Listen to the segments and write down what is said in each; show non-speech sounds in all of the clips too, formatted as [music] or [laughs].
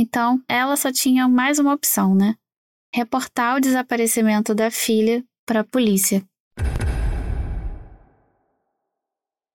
Então, ela só tinha mais uma opção, né? Reportar o desaparecimento da filha para a polícia.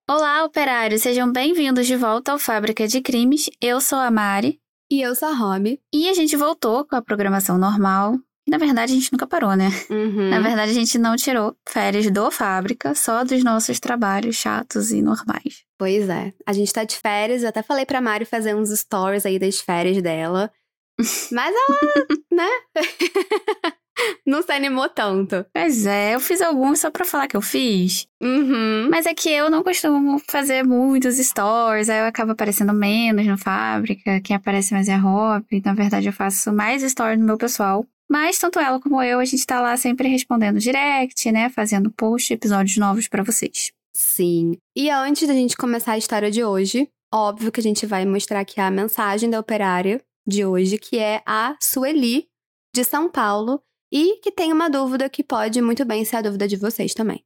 Olá, operários! Sejam bem-vindos de volta ao Fábrica de Crimes. Eu sou a Mari. E eu sou a Romy. E a gente voltou com a programação normal. Na verdade, a gente nunca parou, né? Uhum. Na verdade, a gente não tirou férias do Fábrica, só dos nossos trabalhos chatos e normais. Pois é. A gente tá de férias, eu até falei pra Mari fazer uns stories aí das férias dela. [laughs] Mas ela, né? [laughs] não se animou tanto. Pois é, eu fiz alguns só pra falar que eu fiz. Uhum. Mas é que eu não costumo fazer muitos stories, aí eu acabo aparecendo menos no Fábrica. Quem aparece mais é a Hop. Na verdade, eu faço mais stories no meu pessoal. Mas tanto ela como eu, a gente tá lá sempre respondendo direct, né? Fazendo post, episódios novos para vocês. Sim. E antes da gente começar a história de hoje, óbvio que a gente vai mostrar aqui a mensagem da operária de hoje, que é a Sueli, de São Paulo, e que tem uma dúvida que pode muito bem ser a dúvida de vocês também.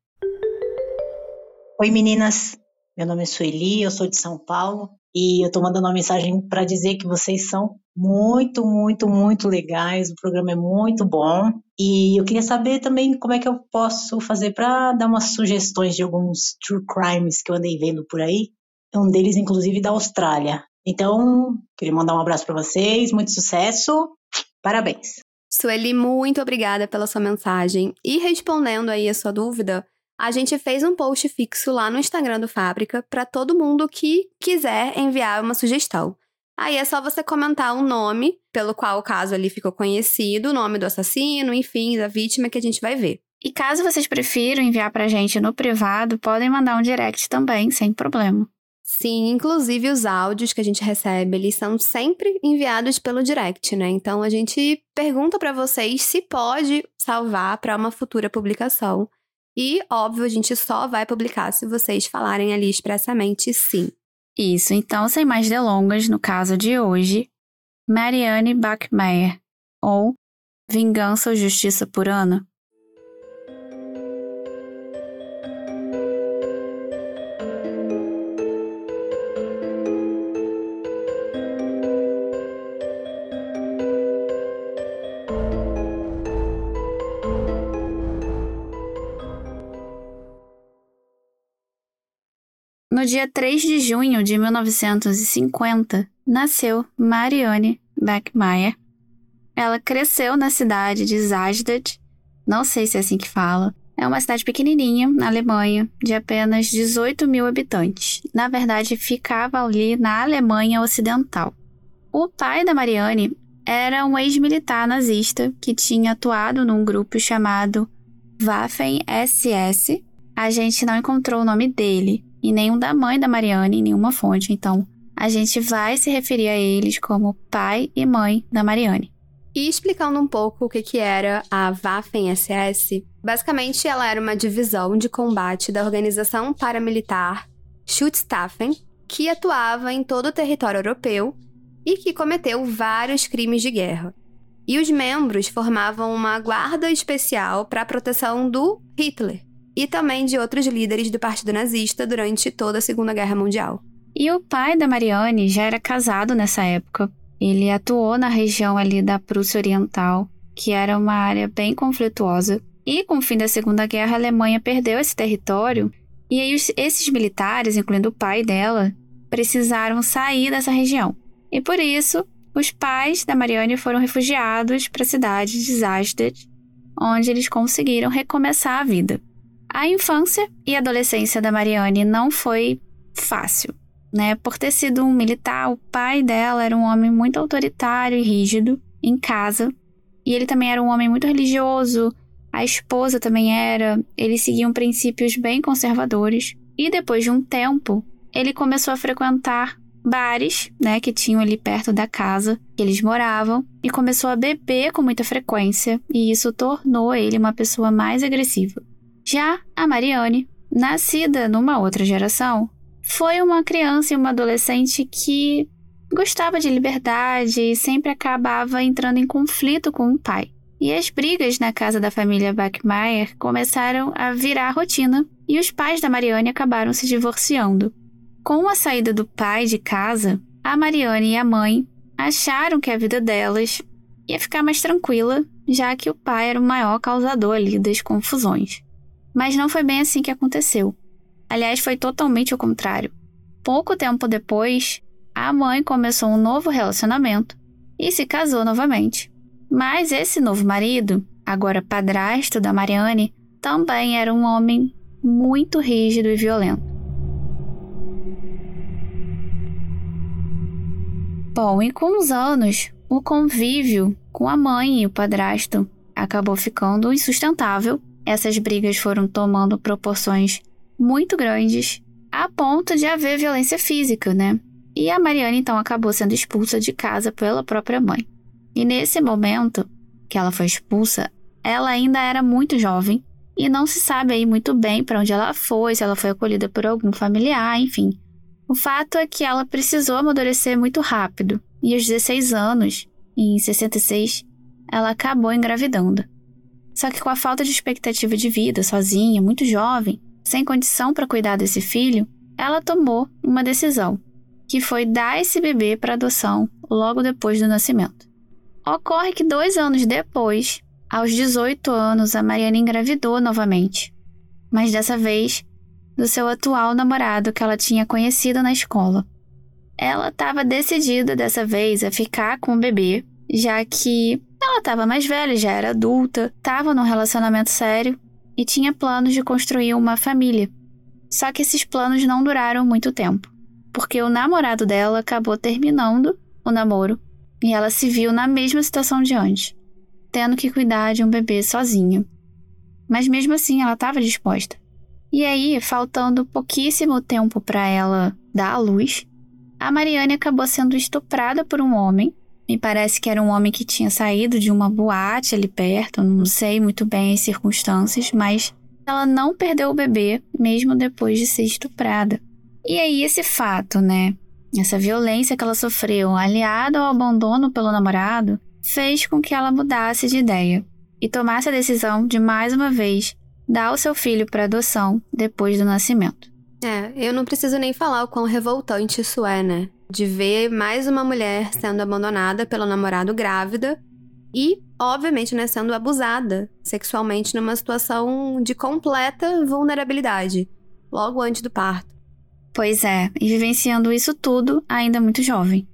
Oi meninas, meu nome é Sueli, eu sou de São Paulo e eu tô mandando uma mensagem para dizer que vocês são muito, muito, muito legais, o programa é muito bom e eu queria saber também como é que eu posso fazer para dar umas sugestões de alguns true crimes que eu andei vendo por aí, um deles inclusive da Austrália. Então, queria mandar um abraço para vocês, muito sucesso, parabéns. Sueli, muito obrigada pela sua mensagem e respondendo aí a sua dúvida, a gente fez um post fixo lá no Instagram do Fábrica para todo mundo que quiser enviar uma sugestão. Aí é só você comentar o nome pelo qual o caso ali ficou conhecido, o nome do assassino, enfim, da vítima que a gente vai ver. E caso vocês prefiram enviar pra gente no privado, podem mandar um direct também, sem problema. Sim, inclusive os áudios que a gente recebe, eles são sempre enviados pelo direct, né? Então a gente pergunta para vocês se pode salvar para uma futura publicação. E, óbvio, a gente só vai publicar se vocês falarem ali expressamente sim. Isso, então, sem mais delongas, no caso de hoje, Marianne Bachmeier, ou Vingança ou Justiça por Ana. No dia 3 de junho de 1950, nasceu Marianne Beckmeyer. Ela cresceu na cidade de Zasdad, não sei se é assim que fala. É uma cidade pequenininha, na Alemanha, de apenas 18 mil habitantes. Na verdade, ficava ali na Alemanha Ocidental. O pai da Marianne era um ex-militar nazista que tinha atuado num grupo chamado Waffen-SS. A gente não encontrou o nome dele, e nenhum da mãe da Mariane em nenhuma fonte, então a gente vai se referir a eles como pai e mãe da Mariane. E explicando um pouco o que, que era a Waffen-SS, basicamente ela era uma divisão de combate da organização paramilitar Schutzstaffen, que atuava em todo o território europeu e que cometeu vários crimes de guerra. E os membros formavam uma guarda especial para a proteção do Hitler, e também de outros líderes do Partido Nazista durante toda a Segunda Guerra Mundial. E o pai da Marianne já era casado nessa época. Ele atuou na região ali da Prússia Oriental, que era uma área bem conflituosa. E com o fim da Segunda Guerra, a Alemanha perdeu esse território, e aí esses militares, incluindo o pai dela, precisaram sair dessa região. E por isso, os pais da Marianne foram refugiados para a cidade de Zasdad, onde eles conseguiram recomeçar a vida. A infância e adolescência da Mariane não foi fácil, né? Por ter sido um militar, o pai dela era um homem muito autoritário e rígido em casa, e ele também era um homem muito religioso. A esposa também era, eles seguiam princípios bem conservadores. E depois de um tempo, ele começou a frequentar bares, né, que tinham ali perto da casa que eles moravam, e começou a beber com muita frequência, e isso tornou ele uma pessoa mais agressiva. Já a Mariane, nascida numa outra geração, foi uma criança e uma adolescente que gostava de liberdade e sempre acabava entrando em conflito com o pai. E as brigas na casa da família Bachmeier começaram a virar rotina e os pais da Mariane acabaram se divorciando. Com a saída do pai de casa, a Mariane e a mãe acharam que a vida delas ia ficar mais tranquila, já que o pai era o maior causador ali das confusões. Mas não foi bem assim que aconteceu. Aliás, foi totalmente o contrário. Pouco tempo depois, a mãe começou um novo relacionamento e se casou novamente. Mas esse novo marido, agora padrasto da Mariane, também era um homem muito rígido e violento. Bom, e com os anos, o convívio com a mãe e o padrasto acabou ficando insustentável. Essas brigas foram tomando proporções muito grandes, a ponto de haver violência física, né? E a Mariane então acabou sendo expulsa de casa pela própria mãe. E nesse momento que ela foi expulsa, ela ainda era muito jovem e não se sabe aí muito bem para onde ela foi, se ela foi acolhida por algum familiar, enfim. O fato é que ela precisou amadurecer muito rápido, e aos 16 anos, em 66, ela acabou engravidando. Só que com a falta de expectativa de vida, sozinha, muito jovem, sem condição para cuidar desse filho, ela tomou uma decisão, que foi dar esse bebê para adoção logo depois do nascimento. Ocorre que dois anos depois, aos 18 anos, a Mariana engravidou novamente, mas dessa vez do seu atual namorado que ela tinha conhecido na escola. Ela estava decidida dessa vez a ficar com o bebê, já que ela estava mais velha, já era adulta, estava num relacionamento sério e tinha planos de construir uma família. Só que esses planos não duraram muito tempo, porque o namorado dela acabou terminando o namoro e ela se viu na mesma situação de antes, tendo que cuidar de um bebê sozinha. Mas mesmo assim ela estava disposta. E aí, faltando pouquíssimo tempo para ela dar à luz, a Mariane acabou sendo estuprada por um homem. Me parece que era um homem que tinha saído de uma boate ali perto, não sei muito bem as circunstâncias, mas ela não perdeu o bebê mesmo depois de ser estuprada. E aí esse fato, né, essa violência que ela sofreu, aliada ao abandono pelo namorado, fez com que ela mudasse de ideia e tomasse a decisão de mais uma vez dá o seu filho para adoção depois do nascimento. É, eu não preciso nem falar o quão revoltante isso é, né? De ver mais uma mulher sendo abandonada pelo namorado grávida e, obviamente, né, sendo abusada sexualmente numa situação de completa vulnerabilidade, logo antes do parto. Pois é, e vivenciando isso tudo ainda muito jovem.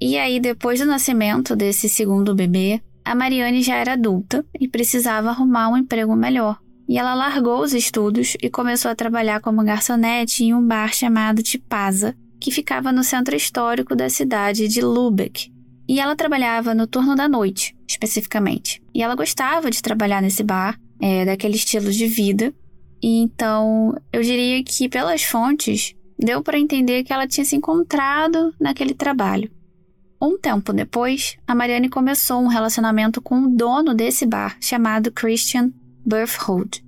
E aí, depois do nascimento desse segundo bebê, a Mariane já era adulta e precisava arrumar um emprego melhor e ela largou os estudos e começou a trabalhar como garçonete em um bar chamado Tipaza, que ficava no centro histórico da cidade de Lübeck. E ela trabalhava no turno da noite, especificamente. E ela gostava de trabalhar nesse bar, é, daquele estilo de vida. E então, eu diria que pelas fontes, deu para entender que ela tinha se encontrado naquele trabalho. Um tempo depois, a Mariane começou um relacionamento com o dono desse bar, chamado Christian Berthold.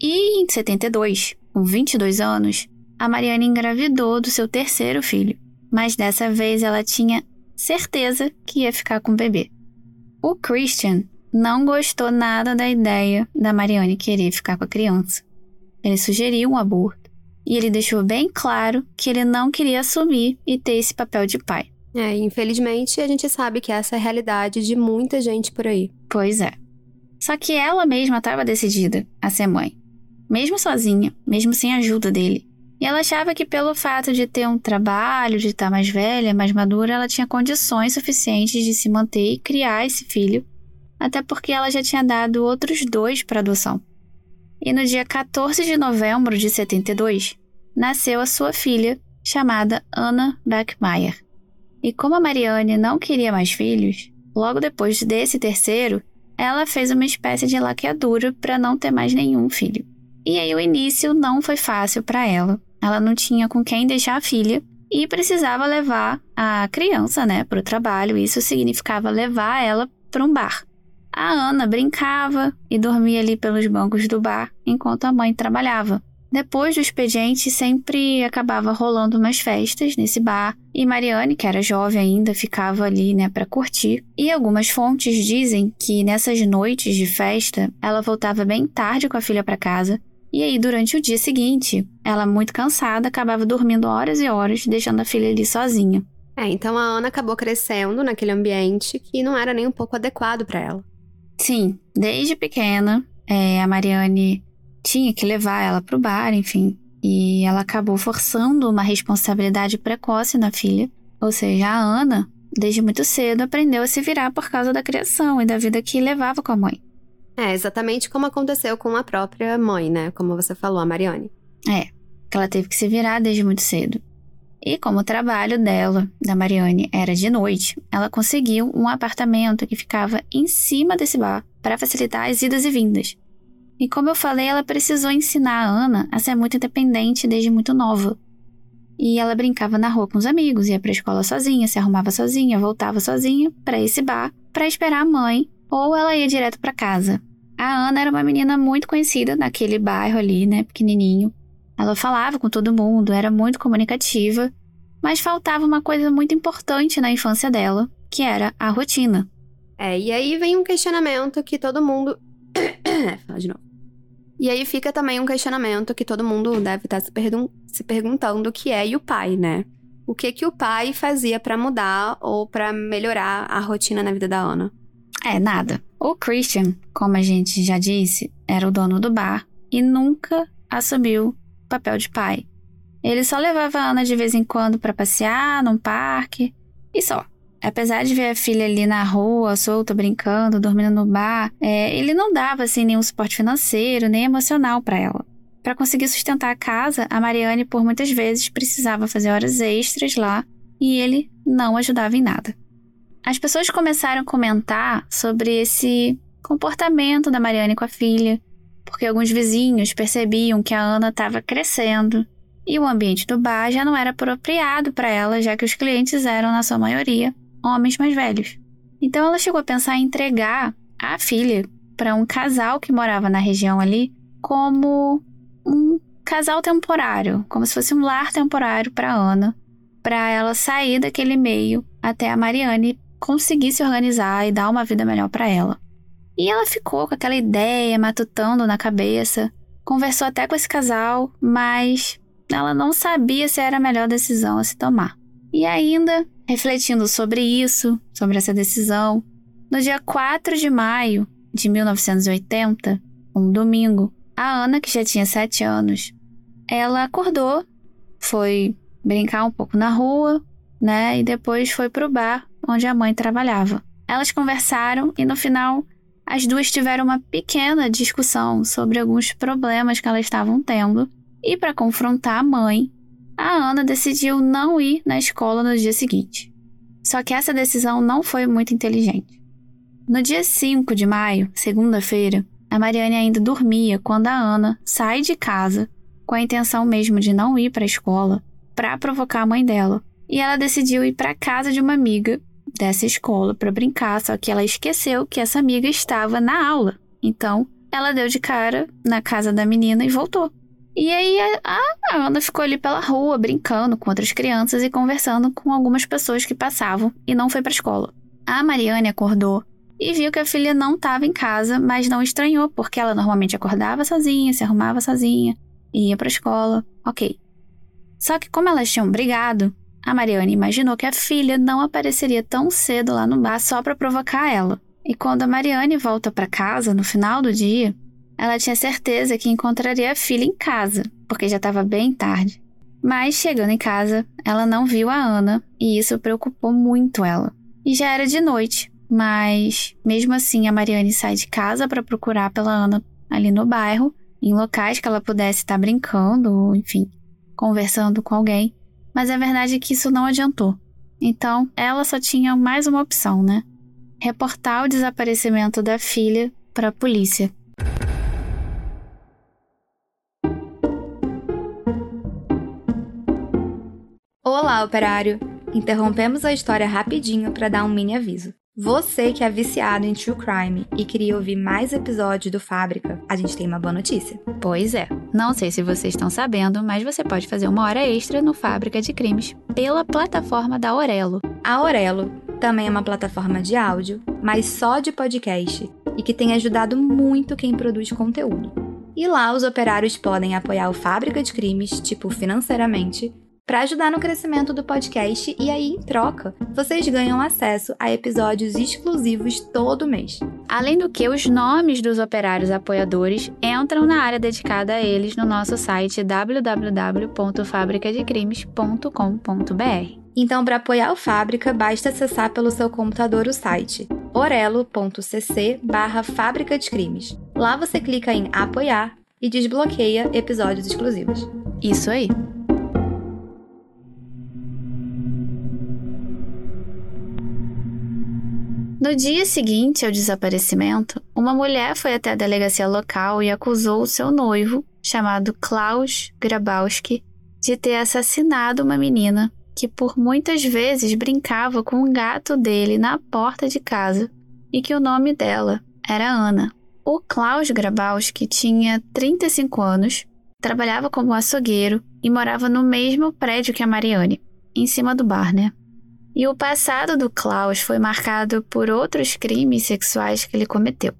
E em 72, com 22 anos, a Mariane engravidou do seu terceiro filho, mas dessa vez ela tinha certeza que ia ficar com o bebê. O Christian não gostou nada da ideia da Mariane querer ficar com a criança. Ele sugeriu um aborto e ele deixou bem claro que ele não queria assumir e ter esse papel de pai. É, infelizmente a gente sabe que essa é a realidade de muita gente por aí. Pois é. Só que ela mesma estava decidida a ser mãe, mesmo sozinha, mesmo sem a ajuda dele. E ela achava que pelo fato de ter um trabalho, de estar mais velha, mais madura, ela tinha condições suficientes de se manter e criar esse filho, até porque ela já tinha dado outros dois para adoção. E no dia 14 de novembro de 72, nasceu a sua filha, chamada Anna Beckmeyer. E como a Mariane não queria mais filhos, logo depois desse terceiro, ela fez uma espécie de laqueadura para não ter mais nenhum filho. E aí o início não foi fácil para ela. Ela não tinha com quem deixar a filha e precisava levar a criança, né, para o trabalho. Isso significava levar ela para um bar. A Ana brincava e dormia ali pelos bancos do bar enquanto a mãe trabalhava. Depois do expediente, sempre acabava rolando umas festas nesse bar, e Mariane, que era jovem ainda, ficava ali, né, para curtir. E algumas fontes dizem que nessas noites de festa, ela voltava bem tarde com a filha para casa, e aí durante o dia seguinte, ela muito cansada acabava dormindo horas e horas, deixando a filha ali sozinha. É, então a Ana acabou crescendo naquele ambiente que não era nem um pouco adequado para ela. Sim, desde pequena, é, a Mariane tinha que levar ela pro bar, enfim. E ela acabou forçando uma responsabilidade precoce na filha. Ou seja, a Ana, desde muito cedo, aprendeu a se virar por causa da criação e da vida que levava com a mãe. É, exatamente como aconteceu com a própria mãe, né? Como você falou, a Mariane. É, que ela teve que se virar desde muito cedo. E como o trabalho dela, da Mariane, era de noite, ela conseguiu um apartamento que ficava em cima desse bar para facilitar as idas e vindas. E como eu falei, ela precisou ensinar a Ana a ser muito independente desde muito nova. E ela brincava na rua com os amigos, ia para a escola sozinha, se arrumava sozinha, voltava sozinha para esse bar para esperar a mãe, ou ela ia direto para casa. A Ana era uma menina muito conhecida naquele bairro ali, né, pequenininho. Ela falava com todo mundo, era muito comunicativa, mas faltava uma coisa muito importante na infância dela, que era a rotina. É, e aí vem um questionamento que todo mundo. [coughs] Fala de novo. E aí fica também um questionamento que todo mundo deve estar se, pergun se perguntando, que é e o pai, né? O que que o pai fazia para mudar ou para melhorar a rotina na vida da Ana? É, nada. O Christian, como a gente já disse, era o dono do bar e nunca assumiu papel de pai. Ele só levava a Ana de vez em quando para passear num parque e só. Apesar de ver a filha ali na rua, solta, brincando, dormindo no bar, é, ele não dava assim nenhum suporte financeiro nem emocional para ela. Para conseguir sustentar a casa, a Mariane por muitas vezes precisava fazer horas extras lá e ele não ajudava em nada. As pessoas começaram a comentar sobre esse comportamento da Mariane com a filha, porque alguns vizinhos percebiam que a Ana estava crescendo e o ambiente do bar já não era apropriado para ela, já que os clientes eram, na sua maioria, homens mais velhos. Então ela chegou a pensar em entregar a filha para um casal que morava na região ali como um casal temporário, como se fosse um lar temporário para Ana, para ela sair daquele meio até a Mariane conseguir se organizar e dar uma vida melhor para ela. E ela ficou com aquela ideia matutando na cabeça, conversou até com esse casal, mas ela não sabia se era a melhor decisão a se tomar. E ainda, refletindo sobre isso, sobre essa decisão, no dia 4 de maio de 1980, um domingo, a Ana, que já tinha 7 anos, ela acordou, foi brincar um pouco na rua, né? E depois foi pro bar onde a mãe trabalhava. Elas conversaram e no final as duas tiveram uma pequena discussão sobre alguns problemas que elas estavam tendo. E para confrontar a mãe, a Ana decidiu não ir na escola no dia seguinte. Só que essa decisão não foi muito inteligente. No dia 5 de maio, segunda-feira, a Mariane ainda dormia quando a Ana sai de casa com a intenção mesmo de não ir para a escola para provocar a mãe dela. E ela decidiu ir para casa de uma amiga dessa escola para brincar, só que ela esqueceu que essa amiga estava na aula. Então, ela deu de cara na casa da menina e voltou. E aí a, Ana ficou ali pela rua brincando com outras crianças e conversando com algumas pessoas que passavam e não foi para escola. A Mariane acordou e viu que a filha não estava em casa, mas não estranhou, porque ela normalmente acordava sozinha, se arrumava sozinha, ia para escola, ok. Só que como elas tinham brigado, a Mariane imaginou que a filha não apareceria tão cedo lá no bar só para provocar ela. E quando a Mariane volta para casa no final do dia, ela tinha certeza que encontraria a filha em casa, porque já estava bem tarde. Mas chegando em casa, ela não viu a Ana e isso preocupou muito ela. E já era de noite, mas mesmo assim a Mariane sai de casa para procurar pela Ana ali no bairro, em locais que ela pudesse estar brincando, ou enfim, conversando com alguém. Mas a verdade é que isso não adiantou. Então, ela só tinha mais uma opção, né? Reportar o desaparecimento da filha para a polícia. Olá, operário! Interrompemos a história rapidinho para dar um mini aviso. Você que é viciado em true crime e queria ouvir mais episódios do Fábrica, a gente tem uma boa notícia. Pois é. Não sei se vocês estão sabendo, mas você pode fazer uma hora extra no Fábrica de Crimes pela plataforma da Aurelo. A Aurelo também é uma plataforma de áudio, mas só de podcast, e que tem ajudado muito quem produz conteúdo. E lá os operários podem apoiar o Fábrica de Crimes, tipo financeiramente, para ajudar no crescimento do podcast e aí, em troca, vocês ganham acesso a episódios exclusivos todo mês. Além do que, os nomes dos operários apoiadores entram na área dedicada a eles no nosso site www.fabricadecrimes.com.br. Então, para apoiar o Fábrica, basta acessar pelo seu computador o site orelo.cc barra Fábrica de Crimes. Lá você clica em apoiar e desbloqueia episódios exclusivos. Isso aí. No dia seguinte ao desaparecimento, uma mulher foi até a delegacia local e acusou o seu noivo, chamado Klaus Grabowski, de ter assassinado uma menina que por muitas vezes brincava com o gato dele na porta de casa e que o nome dela era Ana. O Klaus Grabowski tinha 35 anos, trabalhava como açougueiro e morava no mesmo prédio que a Mariane, em cima do bar, né? E o passado do Klaus foi marcado por outros crimes sexuais que ele cometeu.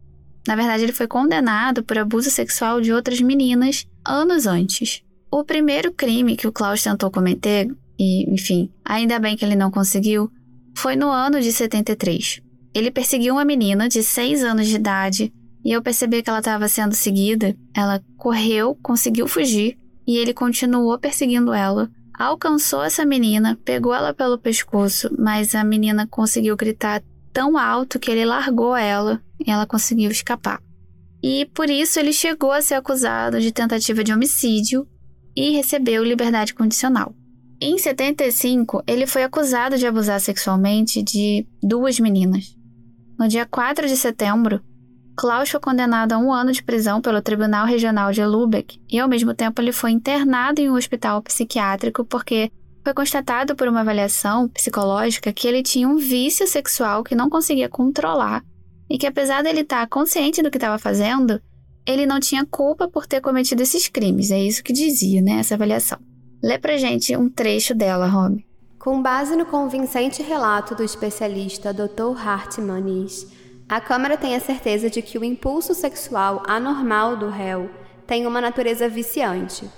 Na verdade, ele foi condenado por abuso sexual de outras meninas anos antes. O primeiro crime que o Klaus tentou cometer e, enfim, ainda bem que ele não conseguiu, foi no ano de 73. Ele perseguiu uma menina de 6 anos de idade e ao perceber que ela estava sendo seguida, ela correu, conseguiu fugir e ele continuou perseguindo ela. Alcançou essa menina, pegou ela pelo pescoço, mas a menina conseguiu gritar tão alto que ele largou ela e ela conseguiu escapar. E por isso ele chegou a ser acusado de tentativa de homicídio e recebeu liberdade condicional. Em 75, ele foi acusado de abusar sexualmente de duas meninas. No dia 4 de setembro, Klaus foi condenado a um ano de prisão pelo Tribunal Regional de Lübeck e, ao mesmo tempo, ele foi internado em um hospital psiquiátrico porque foi constatado por uma avaliação psicológica que ele tinha um vício sexual que não conseguia controlar e que, apesar dele estar consciente do que estava fazendo, ele não tinha culpa por ter cometido esses crimes. É isso que dizia, né, essa avaliação. Lê pra gente um trecho dela, Romy. Com base no convincente relato do especialista Dr. Hartmanis, a Câmara tem a certeza de que o impulso sexual anormal do réu tem uma natureza viciante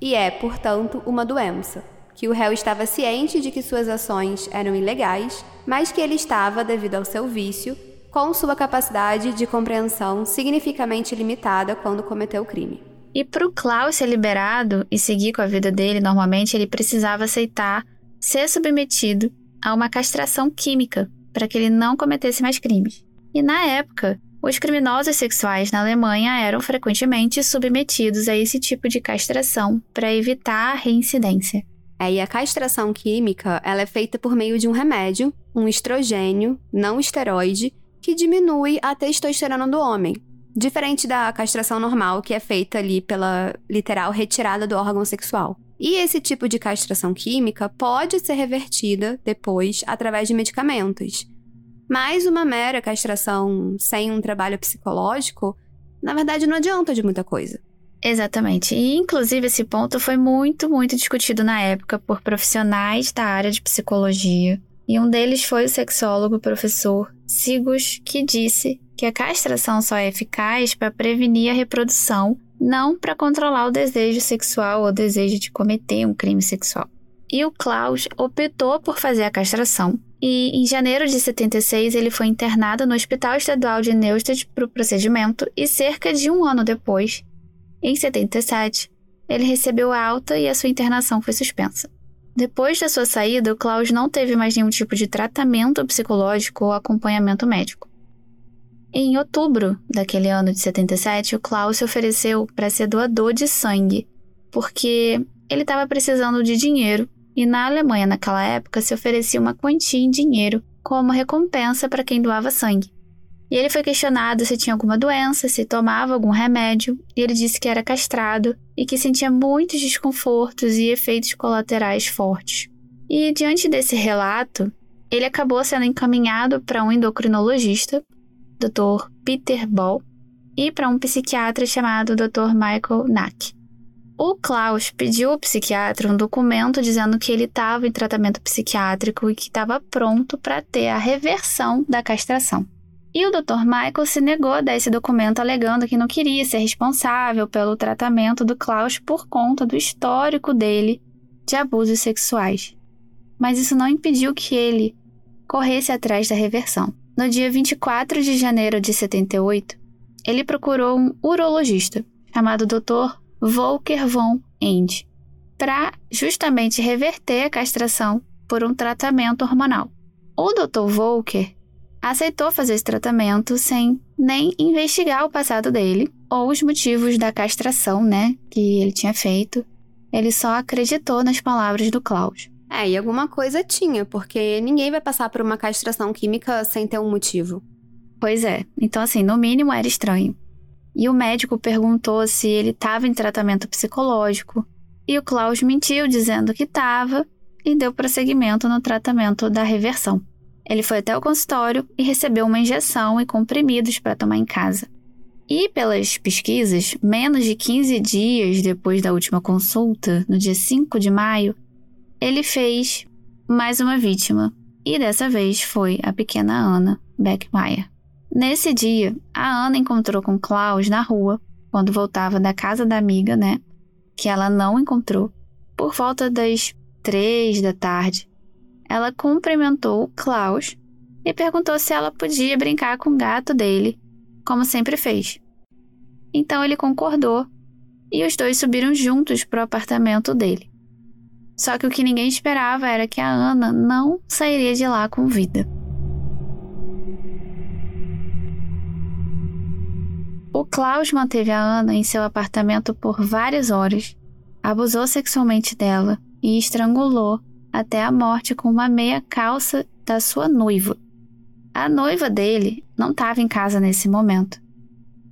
e é, portanto, uma doença, que o réu estava ciente de que suas ações eram ilegais, mas que ele estava, devido ao seu vício, com sua capacidade de compreensão significativamente limitada quando cometeu o crime. E para o Klaus ser liberado e seguir com a vida dele normalmente, ele precisava aceitar ser submetido a uma castração química para que ele não cometesse mais crimes. E na época, os criminosos sexuais na Alemanha eram frequentemente submetidos a esse tipo de castração para evitar a reincidência. É, e a castração química ela é feita por meio de um remédio, um estrogênio, não esteroide, que diminui a testosterona do homem, Diferente da castração normal, que é feita ali pela literal retirada do órgão sexual. E esse tipo de castração química pode ser revertida depois através de medicamentos. Mas uma mera castração sem um trabalho psicológico, na verdade, não adianta de muita coisa. Exatamente. E, inclusive, esse ponto foi muito, muito discutido na época por profissionais da área de psicologia. E um deles foi o sexólogo professor Sigus, que disse que a castração só é eficaz para prevenir a reprodução, não para controlar o desejo sexual ou o desejo de cometer um crime sexual. E o Klaus optou por fazer a castração, e em janeiro de 76 ele foi internado no Hospital Estadual de Neustadt para o procedimento, e cerca de um ano depois, em 77, ele recebeu alta e a sua internação foi suspensa. Depois da sua saída, o Klaus não teve mais nenhum tipo de tratamento psicológico ou acompanhamento médico. Em outubro daquele ano de 77, o Klaus se ofereceu para ser doador de sangue, porque ele estava precisando de dinheiro e na Alemanha naquela época se oferecia uma quantia em dinheiro como recompensa para quem doava sangue. E ele foi questionado se tinha alguma doença, se tomava algum remédio, e ele disse que era castrado e que sentia muitos desconfortos e efeitos colaterais fortes. E diante desse relato, ele acabou sendo encaminhado para um endocrinologista, Dr. Peter Ball, e para um psiquiatra chamado Dr. Michael Nack. O Klaus pediu ao psiquiatra um documento dizendo que ele estava em tratamento psiquiátrico e que estava pronto para ter a reversão da castração. E o Dr. Michael se negou a dar esse documento, alegando que não queria ser responsável pelo tratamento do Klaus por conta do histórico dele de abusos sexuais. Mas isso não impediu que ele corresse atrás da reversão. No dia 24 de janeiro de 78, ele procurou um urologista chamado Dr. Volker von End para justamente reverter a castração por um tratamento hormonal. O Dr. Volker aceitou fazer esse tratamento sem nem investigar o passado dele ou os motivos da castração, né, que ele tinha feito. Ele só acreditou nas palavras do Klaus. É, e alguma coisa tinha, porque ninguém vai passar por uma castração química sem ter um motivo. Pois é. Então, assim, no mínimo era estranho. E o médico perguntou se ele estava em tratamento psicológico. E o Klaus mentiu, dizendo que estava, e deu prosseguimento no tratamento da reversão. Ele foi até o consultório e recebeu uma injeção e comprimidos para tomar em casa. E pelas pesquisas, menos de 15 dias depois da última consulta, no dia 5 de maio, ele fez mais uma vítima, e dessa vez foi a pequena Ana Beckmeyer. Nesse dia, a Ana encontrou com Klaus na rua, quando voltava da casa da amiga, né? Que ela não encontrou, por volta das três da tarde. Ela cumprimentou Klaus e perguntou se ela podia brincar com o gato dele, como sempre fez. Então ele concordou e os dois subiram juntos para o apartamento dele. Só que o que ninguém esperava era que a Ana não sairia de lá com vida. O Klaus manteve a Ana em seu apartamento por várias horas, abusou sexualmente dela e estrangulou até a morte com uma meia calça da sua noiva. A noiva dele não estava em casa nesse momento.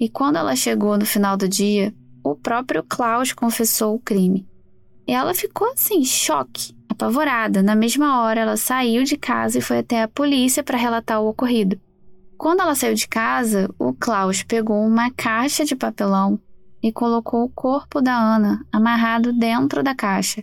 E quando ela chegou no final do dia, o próprio Klaus confessou o crime. E ela ficou assim, em choque, apavorada. Na mesma hora, ela saiu de casa e foi até a polícia para relatar o ocorrido. Quando ela saiu de casa, o Klaus pegou uma caixa de papelão e colocou o corpo da Ana amarrado dentro da caixa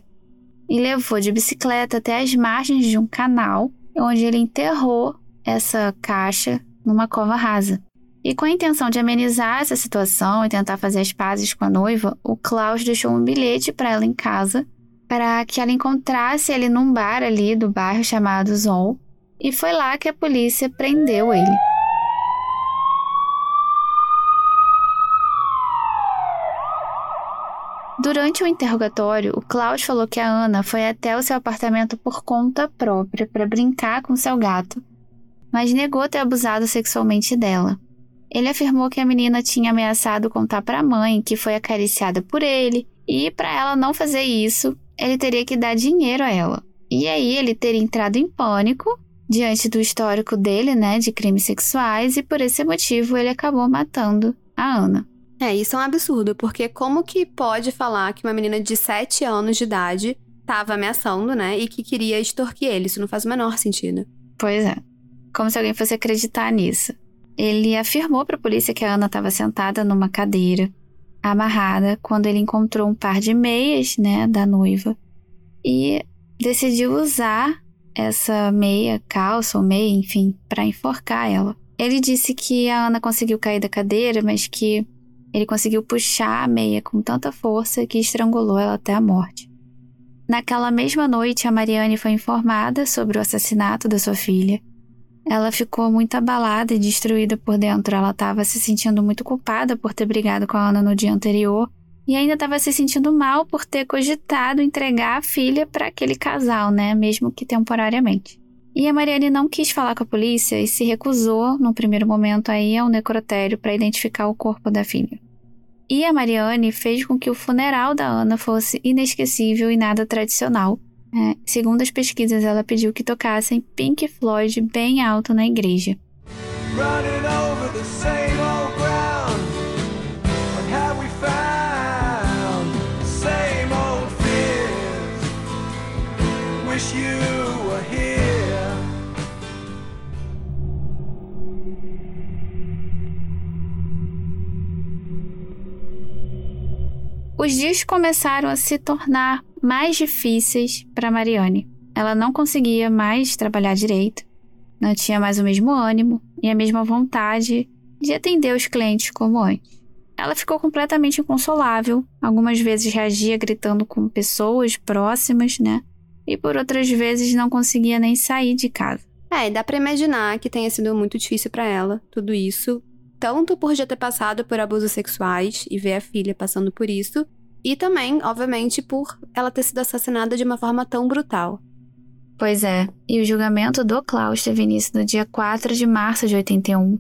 e levou de bicicleta até as margens de um canal, onde ele enterrou essa caixa numa cova rasa. E com a intenção de amenizar essa situação e tentar fazer as pazes com a noiva, o Klaus deixou um bilhete para ela em casa para que ela encontrasse ele num bar ali do bairro chamado Zol, e foi lá que a polícia prendeu ele. Durante o interrogatório, o Klaus falou que a Ana foi até o seu apartamento por conta própria para brincar com seu gato, mas negou ter abusado sexualmente dela. Ele afirmou que a menina tinha ameaçado contar para a mãe que foi acariciada por ele e para ela não fazer isso, ele teria que dar dinheiro a ela. E aí ele teria entrado em pânico diante do histórico dele, né, de crimes sexuais e por esse motivo ele acabou matando a Ana. É, isso é um absurdo, porque como que pode falar que uma menina de 7 anos de idade estava ameaçando, né, e que queria extorquir ele? Isso não faz o menor sentido. Pois é. Como se alguém fosse acreditar nisso. Ele afirmou para a polícia que a Ana estava sentada numa cadeira, amarrada, quando ele encontrou um par de meias, né, da noiva, e decidiu usar essa meia, calça ou meia, enfim, para enforcar ela. Ele disse que a Ana conseguiu cair da cadeira, mas que ele conseguiu puxar a meia com tanta força que estrangulou ela até a morte. Naquela mesma noite, a Mariane foi informada sobre o assassinato da sua filha ela ficou muito abalada e destruída por dentro. Ela estava se sentindo muito culpada por ter brigado com a Ana no dia anterior e ainda estava se sentindo mal por ter cogitado entregar a filha para aquele casal, né, mesmo que temporariamente. E a Mariane não quis falar com a polícia e se recusou, no primeiro momento, a ir ao necrotério para identificar o corpo da filha. E a Mariane fez com que o funeral da Ana fosse inesquecível e nada tradicional, é, segundo as pesquisas, ela pediu que tocassem Pink Floyd bem alto na igreja. Os dias começaram a se tornar mais difíceis para Mariane. Ela não conseguia mais trabalhar direito, não tinha mais o mesmo ânimo e a mesma vontade de atender os clientes como antes. ela ficou completamente inconsolável. Algumas vezes reagia gritando com pessoas próximas, né? E por outras vezes não conseguia nem sair de casa. É, dá para imaginar que tenha sido muito difícil para ela, tudo isso, tanto por já ter passado por abusos sexuais e ver a filha passando por isso, e também, obviamente, por ela ter sido assassinada de uma forma tão brutal. Pois é, e o julgamento do Klaus teve início no dia 4 de março de 81,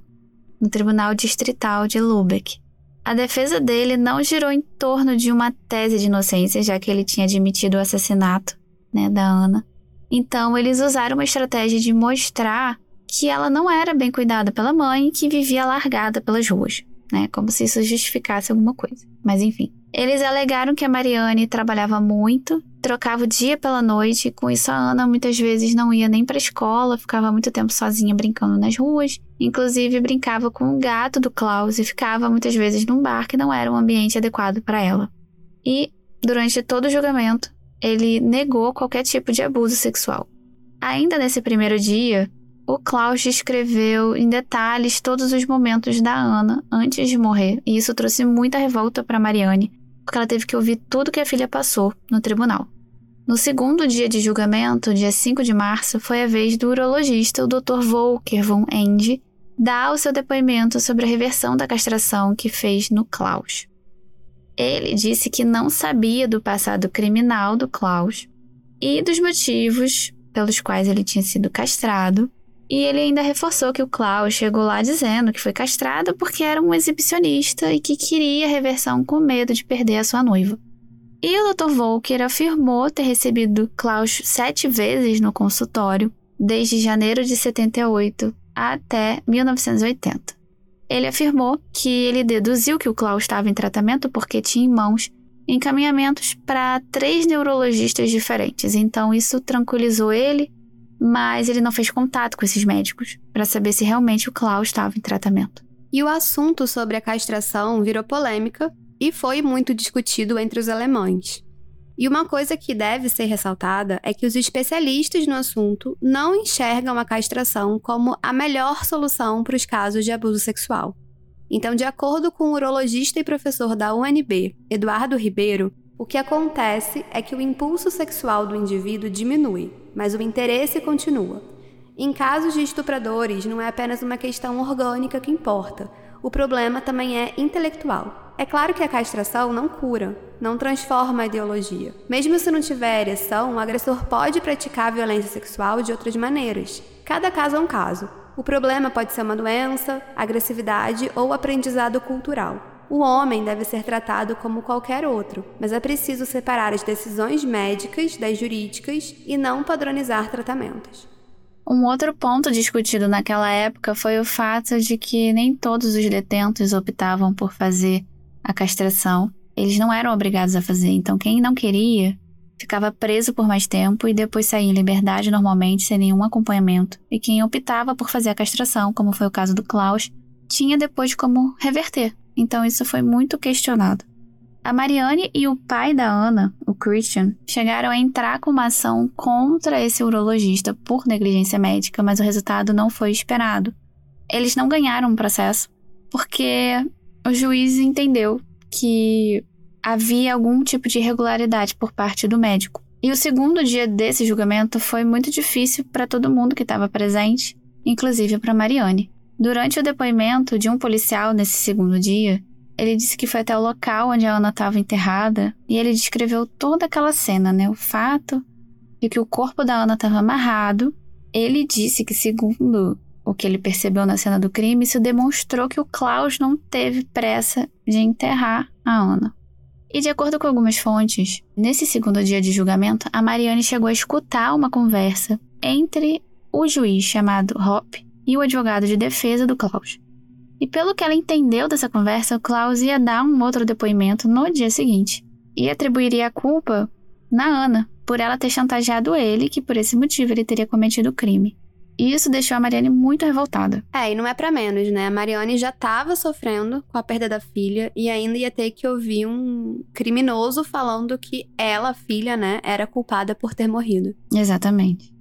no Tribunal Distrital de Lubeck. A defesa dele não girou em torno de uma tese de inocência, já que ele tinha admitido o assassinato né, da Ana. Então, eles usaram uma estratégia de mostrar que ela não era bem cuidada pela mãe que vivia largada pelas ruas, né? Como se isso justificasse alguma coisa. Mas enfim. Eles alegaram que a Mariane trabalhava muito, trocava o dia pela noite, e com isso a Ana muitas vezes não ia nem para escola, ficava muito tempo sozinha brincando nas ruas, inclusive brincava com o gato do Klaus e ficava muitas vezes num bar que não era um ambiente adequado para ela. E durante todo o julgamento, ele negou qualquer tipo de abuso sexual. Ainda nesse primeiro dia, o Klaus descreveu em detalhes todos os momentos da Ana antes de morrer, e isso trouxe muita revolta para Mariane, porque ela teve que ouvir tudo que a filha passou no tribunal. No segundo dia de julgamento, dia 5 de março, foi a vez do urologista, o Dr. Volker von Ende, dar o seu depoimento sobre a reversão da castração que fez no Klaus. Ele disse que não sabia do passado criminal do Klaus e dos motivos pelos quais ele tinha sido castrado, e ele ainda reforçou que o Klaus chegou lá dizendo que foi castrado porque era um exibicionista e que queria reversão com medo de perder a sua noiva. E o Dr. Volker afirmou ter recebido Klaus sete vezes no consultório, desde janeiro de 78 até 1980. Ele afirmou que ele deduziu que o Klaus estava em tratamento porque tinha em mãos encaminhamentos para três neurologistas diferentes, então isso tranquilizou ele mas ele não fez contato com esses médicos para saber se realmente o Klaus estava em tratamento. E o assunto sobre a castração virou polêmica e foi muito discutido entre os alemães. E uma coisa que deve ser ressaltada é que os especialistas no assunto não enxergam a castração como a melhor solução para os casos de abuso sexual. Então, de acordo com o urologista e professor da UNB, Eduardo Ribeiro, o que acontece é que o impulso sexual do indivíduo diminui, mas o interesse continua. Em casos de estupradores, não é apenas uma questão orgânica que importa. O problema também é intelectual. É claro que a castração não cura, não transforma a ideologia. Mesmo se não tiver ereção, o agressor pode praticar violência sexual de outras maneiras. Cada caso é um caso. O problema pode ser uma doença, agressividade ou aprendizado cultural. O homem deve ser tratado como qualquer outro, mas é preciso separar as decisões médicas das jurídicas e não padronizar tratamentos. Um outro ponto discutido naquela época foi o fato de que nem todos os detentos optavam por fazer a castração. Eles não eram obrigados a fazer, então quem não queria ficava preso por mais tempo e depois saía em liberdade normalmente sem nenhum acompanhamento. E quem optava por fazer a castração, como foi o caso do Klaus, tinha depois como reverter então isso foi muito questionado. A Mariane e o pai da Ana, o Christian, chegaram a entrar com uma ação contra esse urologista por negligência médica, mas o resultado não foi esperado. Eles não ganharam o processo porque o juiz entendeu que havia algum tipo de irregularidade por parte do médico. E o segundo dia desse julgamento foi muito difícil para todo mundo que estava presente, inclusive para Mariane. Durante o depoimento de um policial nesse segundo dia, ele disse que foi até o local onde a Ana estava enterrada e ele descreveu toda aquela cena, né? O fato de que o corpo da Ana estava amarrado. Ele disse que, segundo o que ele percebeu na cena do crime, isso demonstrou que o Klaus não teve pressa de enterrar a Ana. E de acordo com algumas fontes, nesse segundo dia de julgamento, a Mariane chegou a escutar uma conversa entre o juiz chamado Hop e o advogado de defesa do Klaus. E pelo que ela entendeu dessa conversa, o Klaus ia dar um outro depoimento no dia seguinte e atribuiria a culpa na Ana por ela ter chantageado ele, que por esse motivo ele teria cometido o crime. E isso deixou a Mariane muito revoltada. É, e não é para menos, né? A Mariane já estava sofrendo com a perda da filha e ainda ia ter que ouvir um criminoso falando que ela, filha, né, era culpada por ter morrido. Exatamente.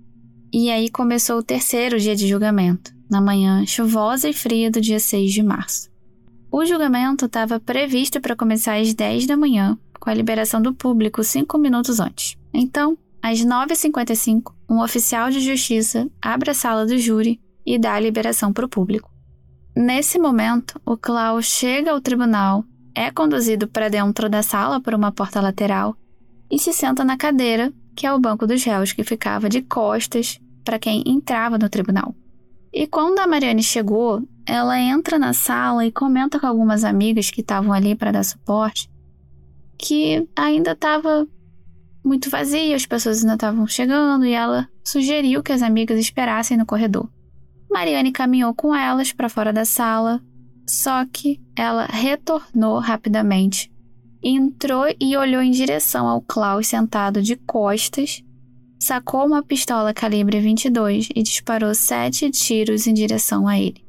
E aí começou o terceiro dia de julgamento na manhã chuvosa e fria do dia 6 de março. O julgamento estava previsto para começar às 10 da manhã, com a liberação do público cinco minutos antes. Então, às 9h55, um oficial de justiça abre a sala do júri e dá a liberação para o público. Nesse momento, o Klaus chega ao tribunal, é conduzido para dentro da sala por uma porta lateral e se senta na cadeira, que é o banco dos réus, que ficava de costas para quem entrava no tribunal. E quando a Mariane chegou, ela entra na sala e comenta com algumas amigas que estavam ali para dar suporte que ainda estava muito vazia, as pessoas ainda estavam chegando e ela sugeriu que as amigas esperassem no corredor. Mariane caminhou com elas para fora da sala, só que ela retornou rapidamente, entrou e olhou em direção ao Klaus sentado de costas, sacou uma pistola calibre 22 e disparou sete tiros em direção a ele.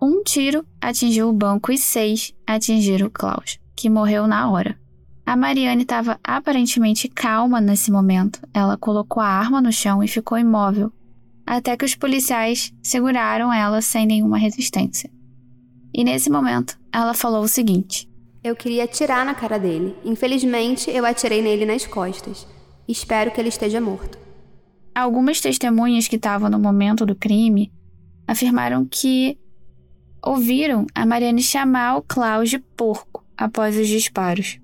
Um tiro atingiu o banco e seis atingiram Klaus, que morreu na hora. A Mariane estava aparentemente calma nesse momento. Ela colocou a arma no chão e ficou imóvel, até que os policiais seguraram ela sem nenhuma resistência. E nesse momento, ela falou o seguinte: Eu queria atirar na cara dele. Infelizmente, eu atirei nele nas costas. Espero que ele esteja morto. Algumas testemunhas que estavam no momento do crime afirmaram que ouviram a Mariane chamar o Klaus de porco após os disparos.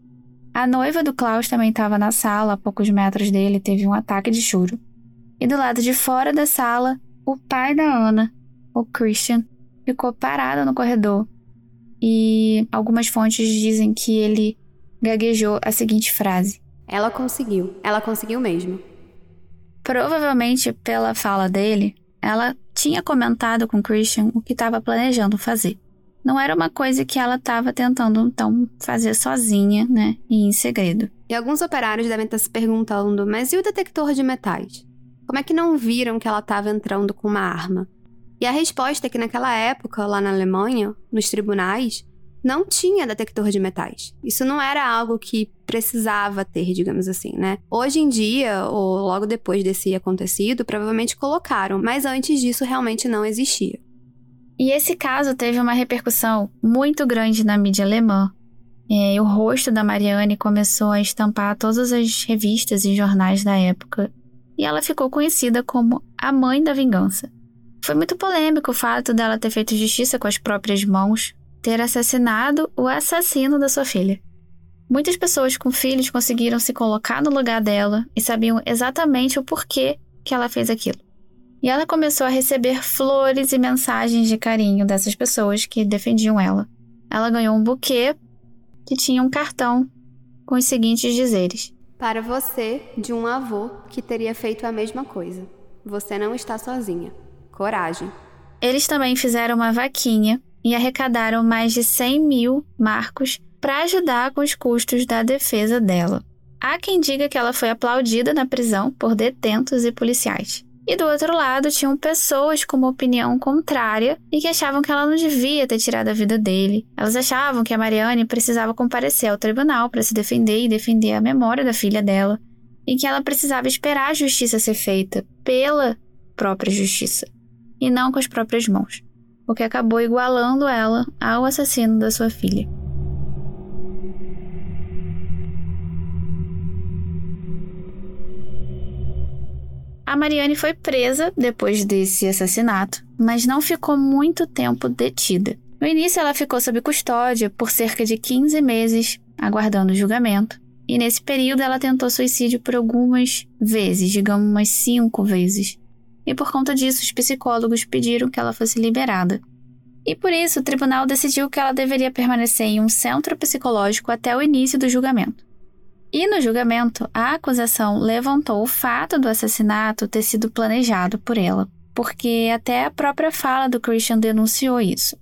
A noiva do Klaus também estava na sala, a poucos metros dele, teve um ataque de choro. E do lado de fora da sala, o pai da Ana, o Christian, ficou parado no corredor. E algumas fontes dizem que ele gaguejou a seguinte frase: Ela conseguiu, ela conseguiu mesmo. Provavelmente pela fala dele, ela tinha comentado com Christian o que estava planejando fazer. Não era uma coisa que ela estava tentando, então, fazer sozinha, né? E em segredo. E alguns operários devem estar se perguntando: mas e o detector de metais? Como é que não viram que ela estava entrando com uma arma? E a resposta é que naquela época, lá na Alemanha, nos tribunais, não tinha detector de metais. Isso não era algo que precisava ter, digamos assim, né? Hoje em dia, ou logo depois desse acontecido, provavelmente colocaram, mas antes disso realmente não existia. E esse caso teve uma repercussão muito grande na mídia alemã. E o rosto da Marianne começou a estampar todas as revistas e jornais da época, e ela ficou conhecida como a mãe da vingança. Foi muito polêmico o fato dela ter feito justiça com as próprias mãos, ter assassinado o assassino da sua filha. Muitas pessoas com filhos conseguiram se colocar no lugar dela e sabiam exatamente o porquê que ela fez aquilo. E ela começou a receber flores e mensagens de carinho dessas pessoas que defendiam ela. Ela ganhou um buquê que tinha um cartão com os seguintes dizeres: Para você, de um avô que teria feito a mesma coisa. Você não está sozinha. Coragem. Eles também fizeram uma vaquinha e arrecadaram mais de 100 mil marcos para ajudar com os custos da defesa dela. Há quem diga que ela foi aplaudida na prisão por detentos e policiais. E do outro lado, tinham pessoas com uma opinião contrária e que achavam que ela não devia ter tirado a vida dele. Elas achavam que a Mariane precisava comparecer ao tribunal para se defender e defender a memória da filha dela, e que ela precisava esperar a justiça ser feita pela própria justiça, e não com as próprias mãos, o que acabou igualando ela ao assassino da sua filha. A Mariane foi presa depois desse assassinato, mas não ficou muito tempo detida. No início, ela ficou sob custódia por cerca de 15 meses, aguardando o julgamento. E nesse período, ela tentou suicídio por algumas vezes, digamos umas cinco vezes. E por conta disso, os psicólogos pediram que ela fosse liberada. E por isso, o tribunal decidiu que ela deveria permanecer em um centro psicológico até o início do julgamento. E no julgamento, a acusação levantou o fato do assassinato ter sido planejado por ela, porque até a própria fala do Christian denunciou isso.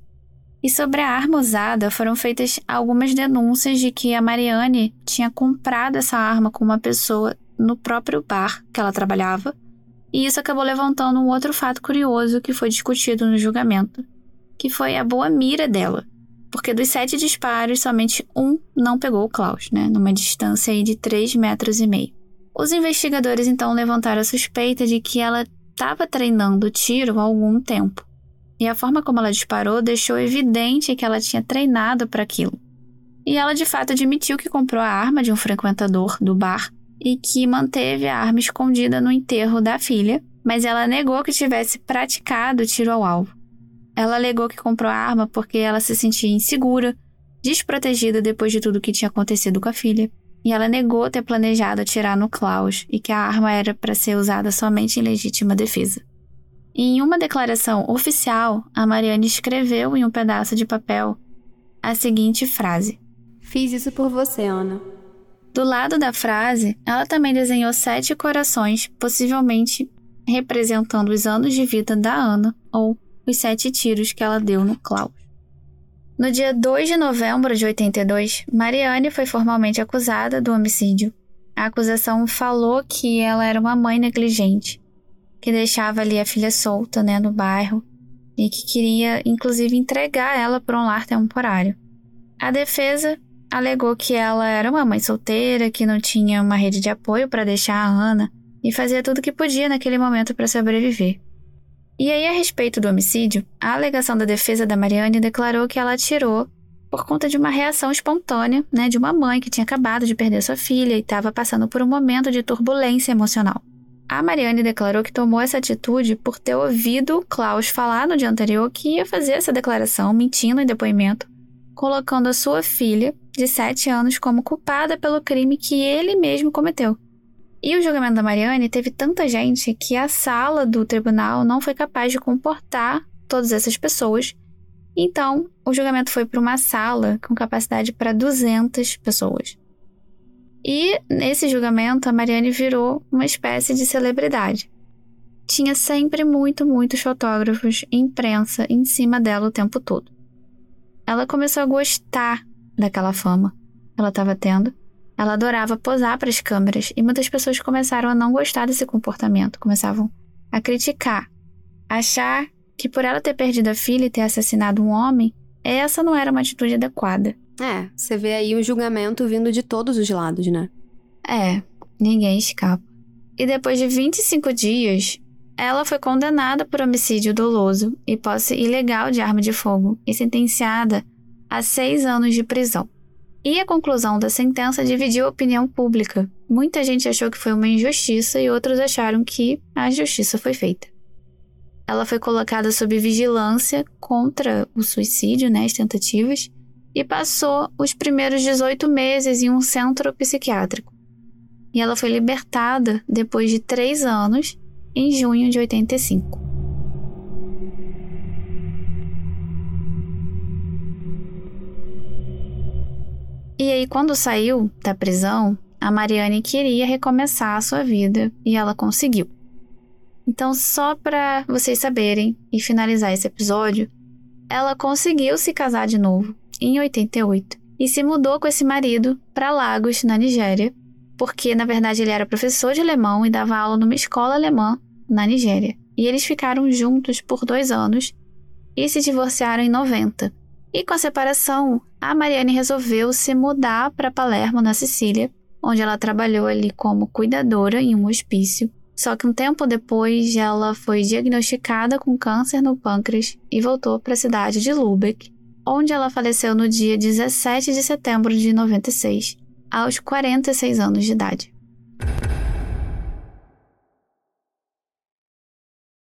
E sobre a arma usada, foram feitas algumas denúncias de que a Mariane tinha comprado essa arma com uma pessoa no próprio bar que ela trabalhava, e isso acabou levantando um outro fato curioso que foi discutido no julgamento, que foi a boa mira dela porque dos sete disparos, somente um não pegou o Klaus, né? Numa distância aí de 3 metros e meio. Os investigadores então levantaram a suspeita de que ela estava treinando tiro há algum tempo. E a forma como ela disparou deixou evidente que ela tinha treinado para aquilo. E ela de fato admitiu que comprou a arma de um frequentador do bar e que manteve a arma escondida no enterro da filha, mas ela negou que tivesse praticado tiro ao alvo. Ela alegou que comprou a arma porque ela se sentia insegura, desprotegida depois de tudo que tinha acontecido com a filha, e ela negou ter planejado atirar no Klaus e que a arma era para ser usada somente em legítima defesa. Em uma declaração oficial, a Mariane escreveu em um pedaço de papel a seguinte frase: Fiz isso por você, Ana. Do lado da frase, ela também desenhou sete corações, possivelmente representando os anos de vida da Ana ou os sete tiros que ela deu no Klaus. No dia 2 de novembro de 82, Mariane foi formalmente acusada do homicídio. A acusação falou que ela era uma mãe negligente, que deixava ali a filha solta, né, no bairro, e que queria inclusive entregar ela para um lar temporário. A defesa alegou que ela era uma mãe solteira, que não tinha uma rede de apoio para deixar a Ana e fazia tudo o que podia naquele momento para sobreviver. E aí, a respeito do homicídio, a alegação da defesa da Mariane declarou que ela atirou por conta de uma reação espontânea, né, de uma mãe que tinha acabado de perder sua filha e estava passando por um momento de turbulência emocional. A Mariane declarou que tomou essa atitude por ter ouvido Klaus falar no dia anterior que ia fazer essa declaração, mentindo em depoimento, colocando a sua filha, de 7 anos, como culpada pelo crime que ele mesmo cometeu. E o julgamento da Mariane teve tanta gente que a sala do tribunal não foi capaz de comportar todas essas pessoas. Então, o julgamento foi para uma sala com capacidade para 200 pessoas. E nesse julgamento, a Mariane virou uma espécie de celebridade. Tinha sempre muito, muitos fotógrafos e imprensa em cima dela o tempo todo. Ela começou a gostar daquela fama que ela estava tendo ela adorava posar para as câmeras e muitas pessoas começaram a não gostar desse comportamento, começavam a criticar, achar que por ela ter perdido a filha e ter assassinado um homem, essa não era uma atitude adequada. É, você vê aí o julgamento vindo de todos os lados, né? É, ninguém escapa. E depois de 25 dias, ela foi condenada por homicídio doloso e posse ilegal de arma de fogo e sentenciada a seis anos de prisão. E a conclusão da sentença dividiu a opinião pública. Muita gente achou que foi uma injustiça e outros acharam que a justiça foi feita. Ela foi colocada sob vigilância contra o suicídio, né, as tentativas, e passou os primeiros 18 meses em um centro psiquiátrico. E ela foi libertada depois de três anos, em junho de 85. E aí, quando saiu da prisão, a Mariane queria recomeçar a sua vida e ela conseguiu. Então, só para vocês saberem e finalizar esse episódio, ela conseguiu se casar de novo em 88 e se mudou com esse marido para Lagos, na Nigéria, porque na verdade ele era professor de alemão e dava aula numa escola alemã na Nigéria. E eles ficaram juntos por dois anos e se divorciaram em 90. E com a separação, a Mariane resolveu se mudar para Palermo, na Sicília, onde ela trabalhou ali como cuidadora em um hospício. Só que um tempo depois, ela foi diagnosticada com câncer no pâncreas e voltou para a cidade de Lübeck, onde ela faleceu no dia 17 de setembro de 96, aos 46 anos de idade.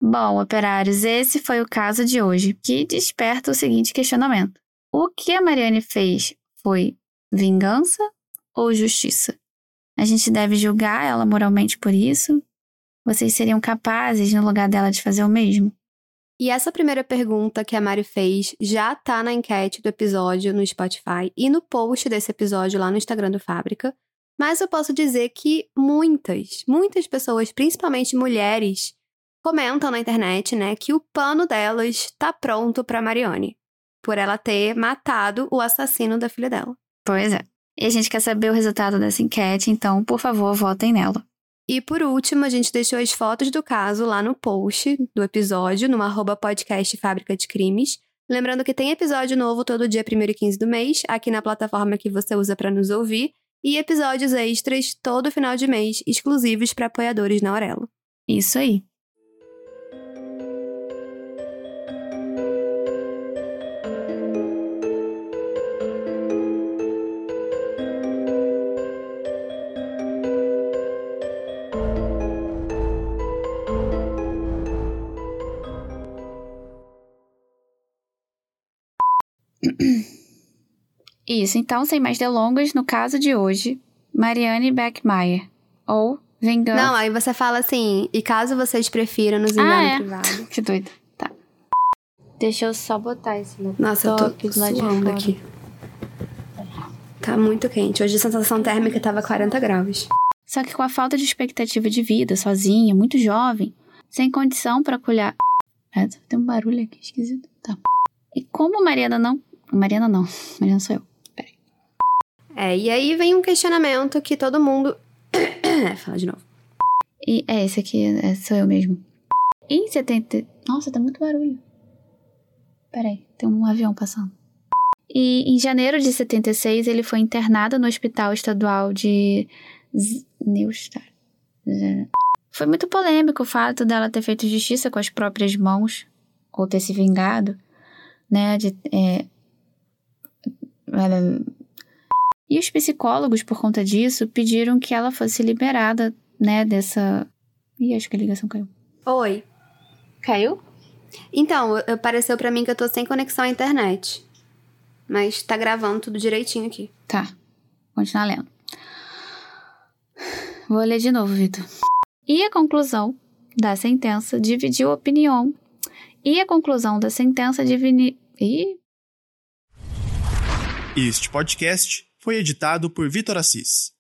Bom, operários, esse foi o caso de hoje, que desperta o seguinte questionamento: o que a Mariane fez foi vingança ou justiça? A gente deve julgar ela moralmente por isso? Vocês seriam capazes, no lugar dela, de fazer o mesmo? E essa primeira pergunta que a Mari fez já tá na enquete do episódio no Spotify e no post desse episódio lá no Instagram do Fábrica. Mas eu posso dizer que muitas, muitas pessoas, principalmente mulheres, comentam na internet, né, que o pano delas tá pronto para Marione, por ela ter matado o assassino da filha dela. Pois é. E a gente quer saber o resultado dessa enquete, então, por favor, votem nela. E por último, a gente deixou as fotos do caso lá no post do episódio, no arroba podcast Fábrica de Crimes. Lembrando que tem episódio novo todo dia 1 e 15 do mês, aqui na plataforma que você usa para nos ouvir, e episódios extras todo final de mês, exclusivos para apoiadores na Aurelo. Isso aí. Isso, então, sem mais delongas, no caso de hoje, Marianne Beckmeyer, ou Vingança... Não, aí você fala assim, e caso vocês prefiram nos enviar Ah, é. privado. [laughs] Que doido. Tá. Deixa eu só botar esse laptop Nossa, eu tô suando aqui. Tá muito quente. Hoje a sensação térmica tava 40 graus. Só que com a falta de expectativa de vida, sozinha, muito jovem, sem condição para colher. É, tem um barulho aqui esquisito. Tá. E como Mariana não. Mariana não. [laughs] Mariana sou eu. É, e aí vem um questionamento que todo mundo. [coughs] Fala de novo. E é, esse aqui é, sou eu mesmo. Em 70. Nossa, tá muito barulho. Peraí, tem um avião passando. E em janeiro de 76, ele foi internado no Hospital Estadual de Z- Neustadt. Z- Foi muito polêmico o fato dela ter feito justiça com as próprias mãos, ou ter se vingado, né? De, é, E os psicólogos, por conta disso, pediram que ela fosse liberada, né, dessa. Ih, acho que a ligação caiu. Oi. Caiu? Então, eu- pareceu pra mim que eu tô sem conexão à internet. Mas tá gravando tudo direitinho aqui. Tá. Continuar lendo. Vou ler de novo, Vitor. E a conclusão da sentença dividiu opinião. E a conclusão da sentença divini... Ih, Este podcast foi editado por Vitor Assis.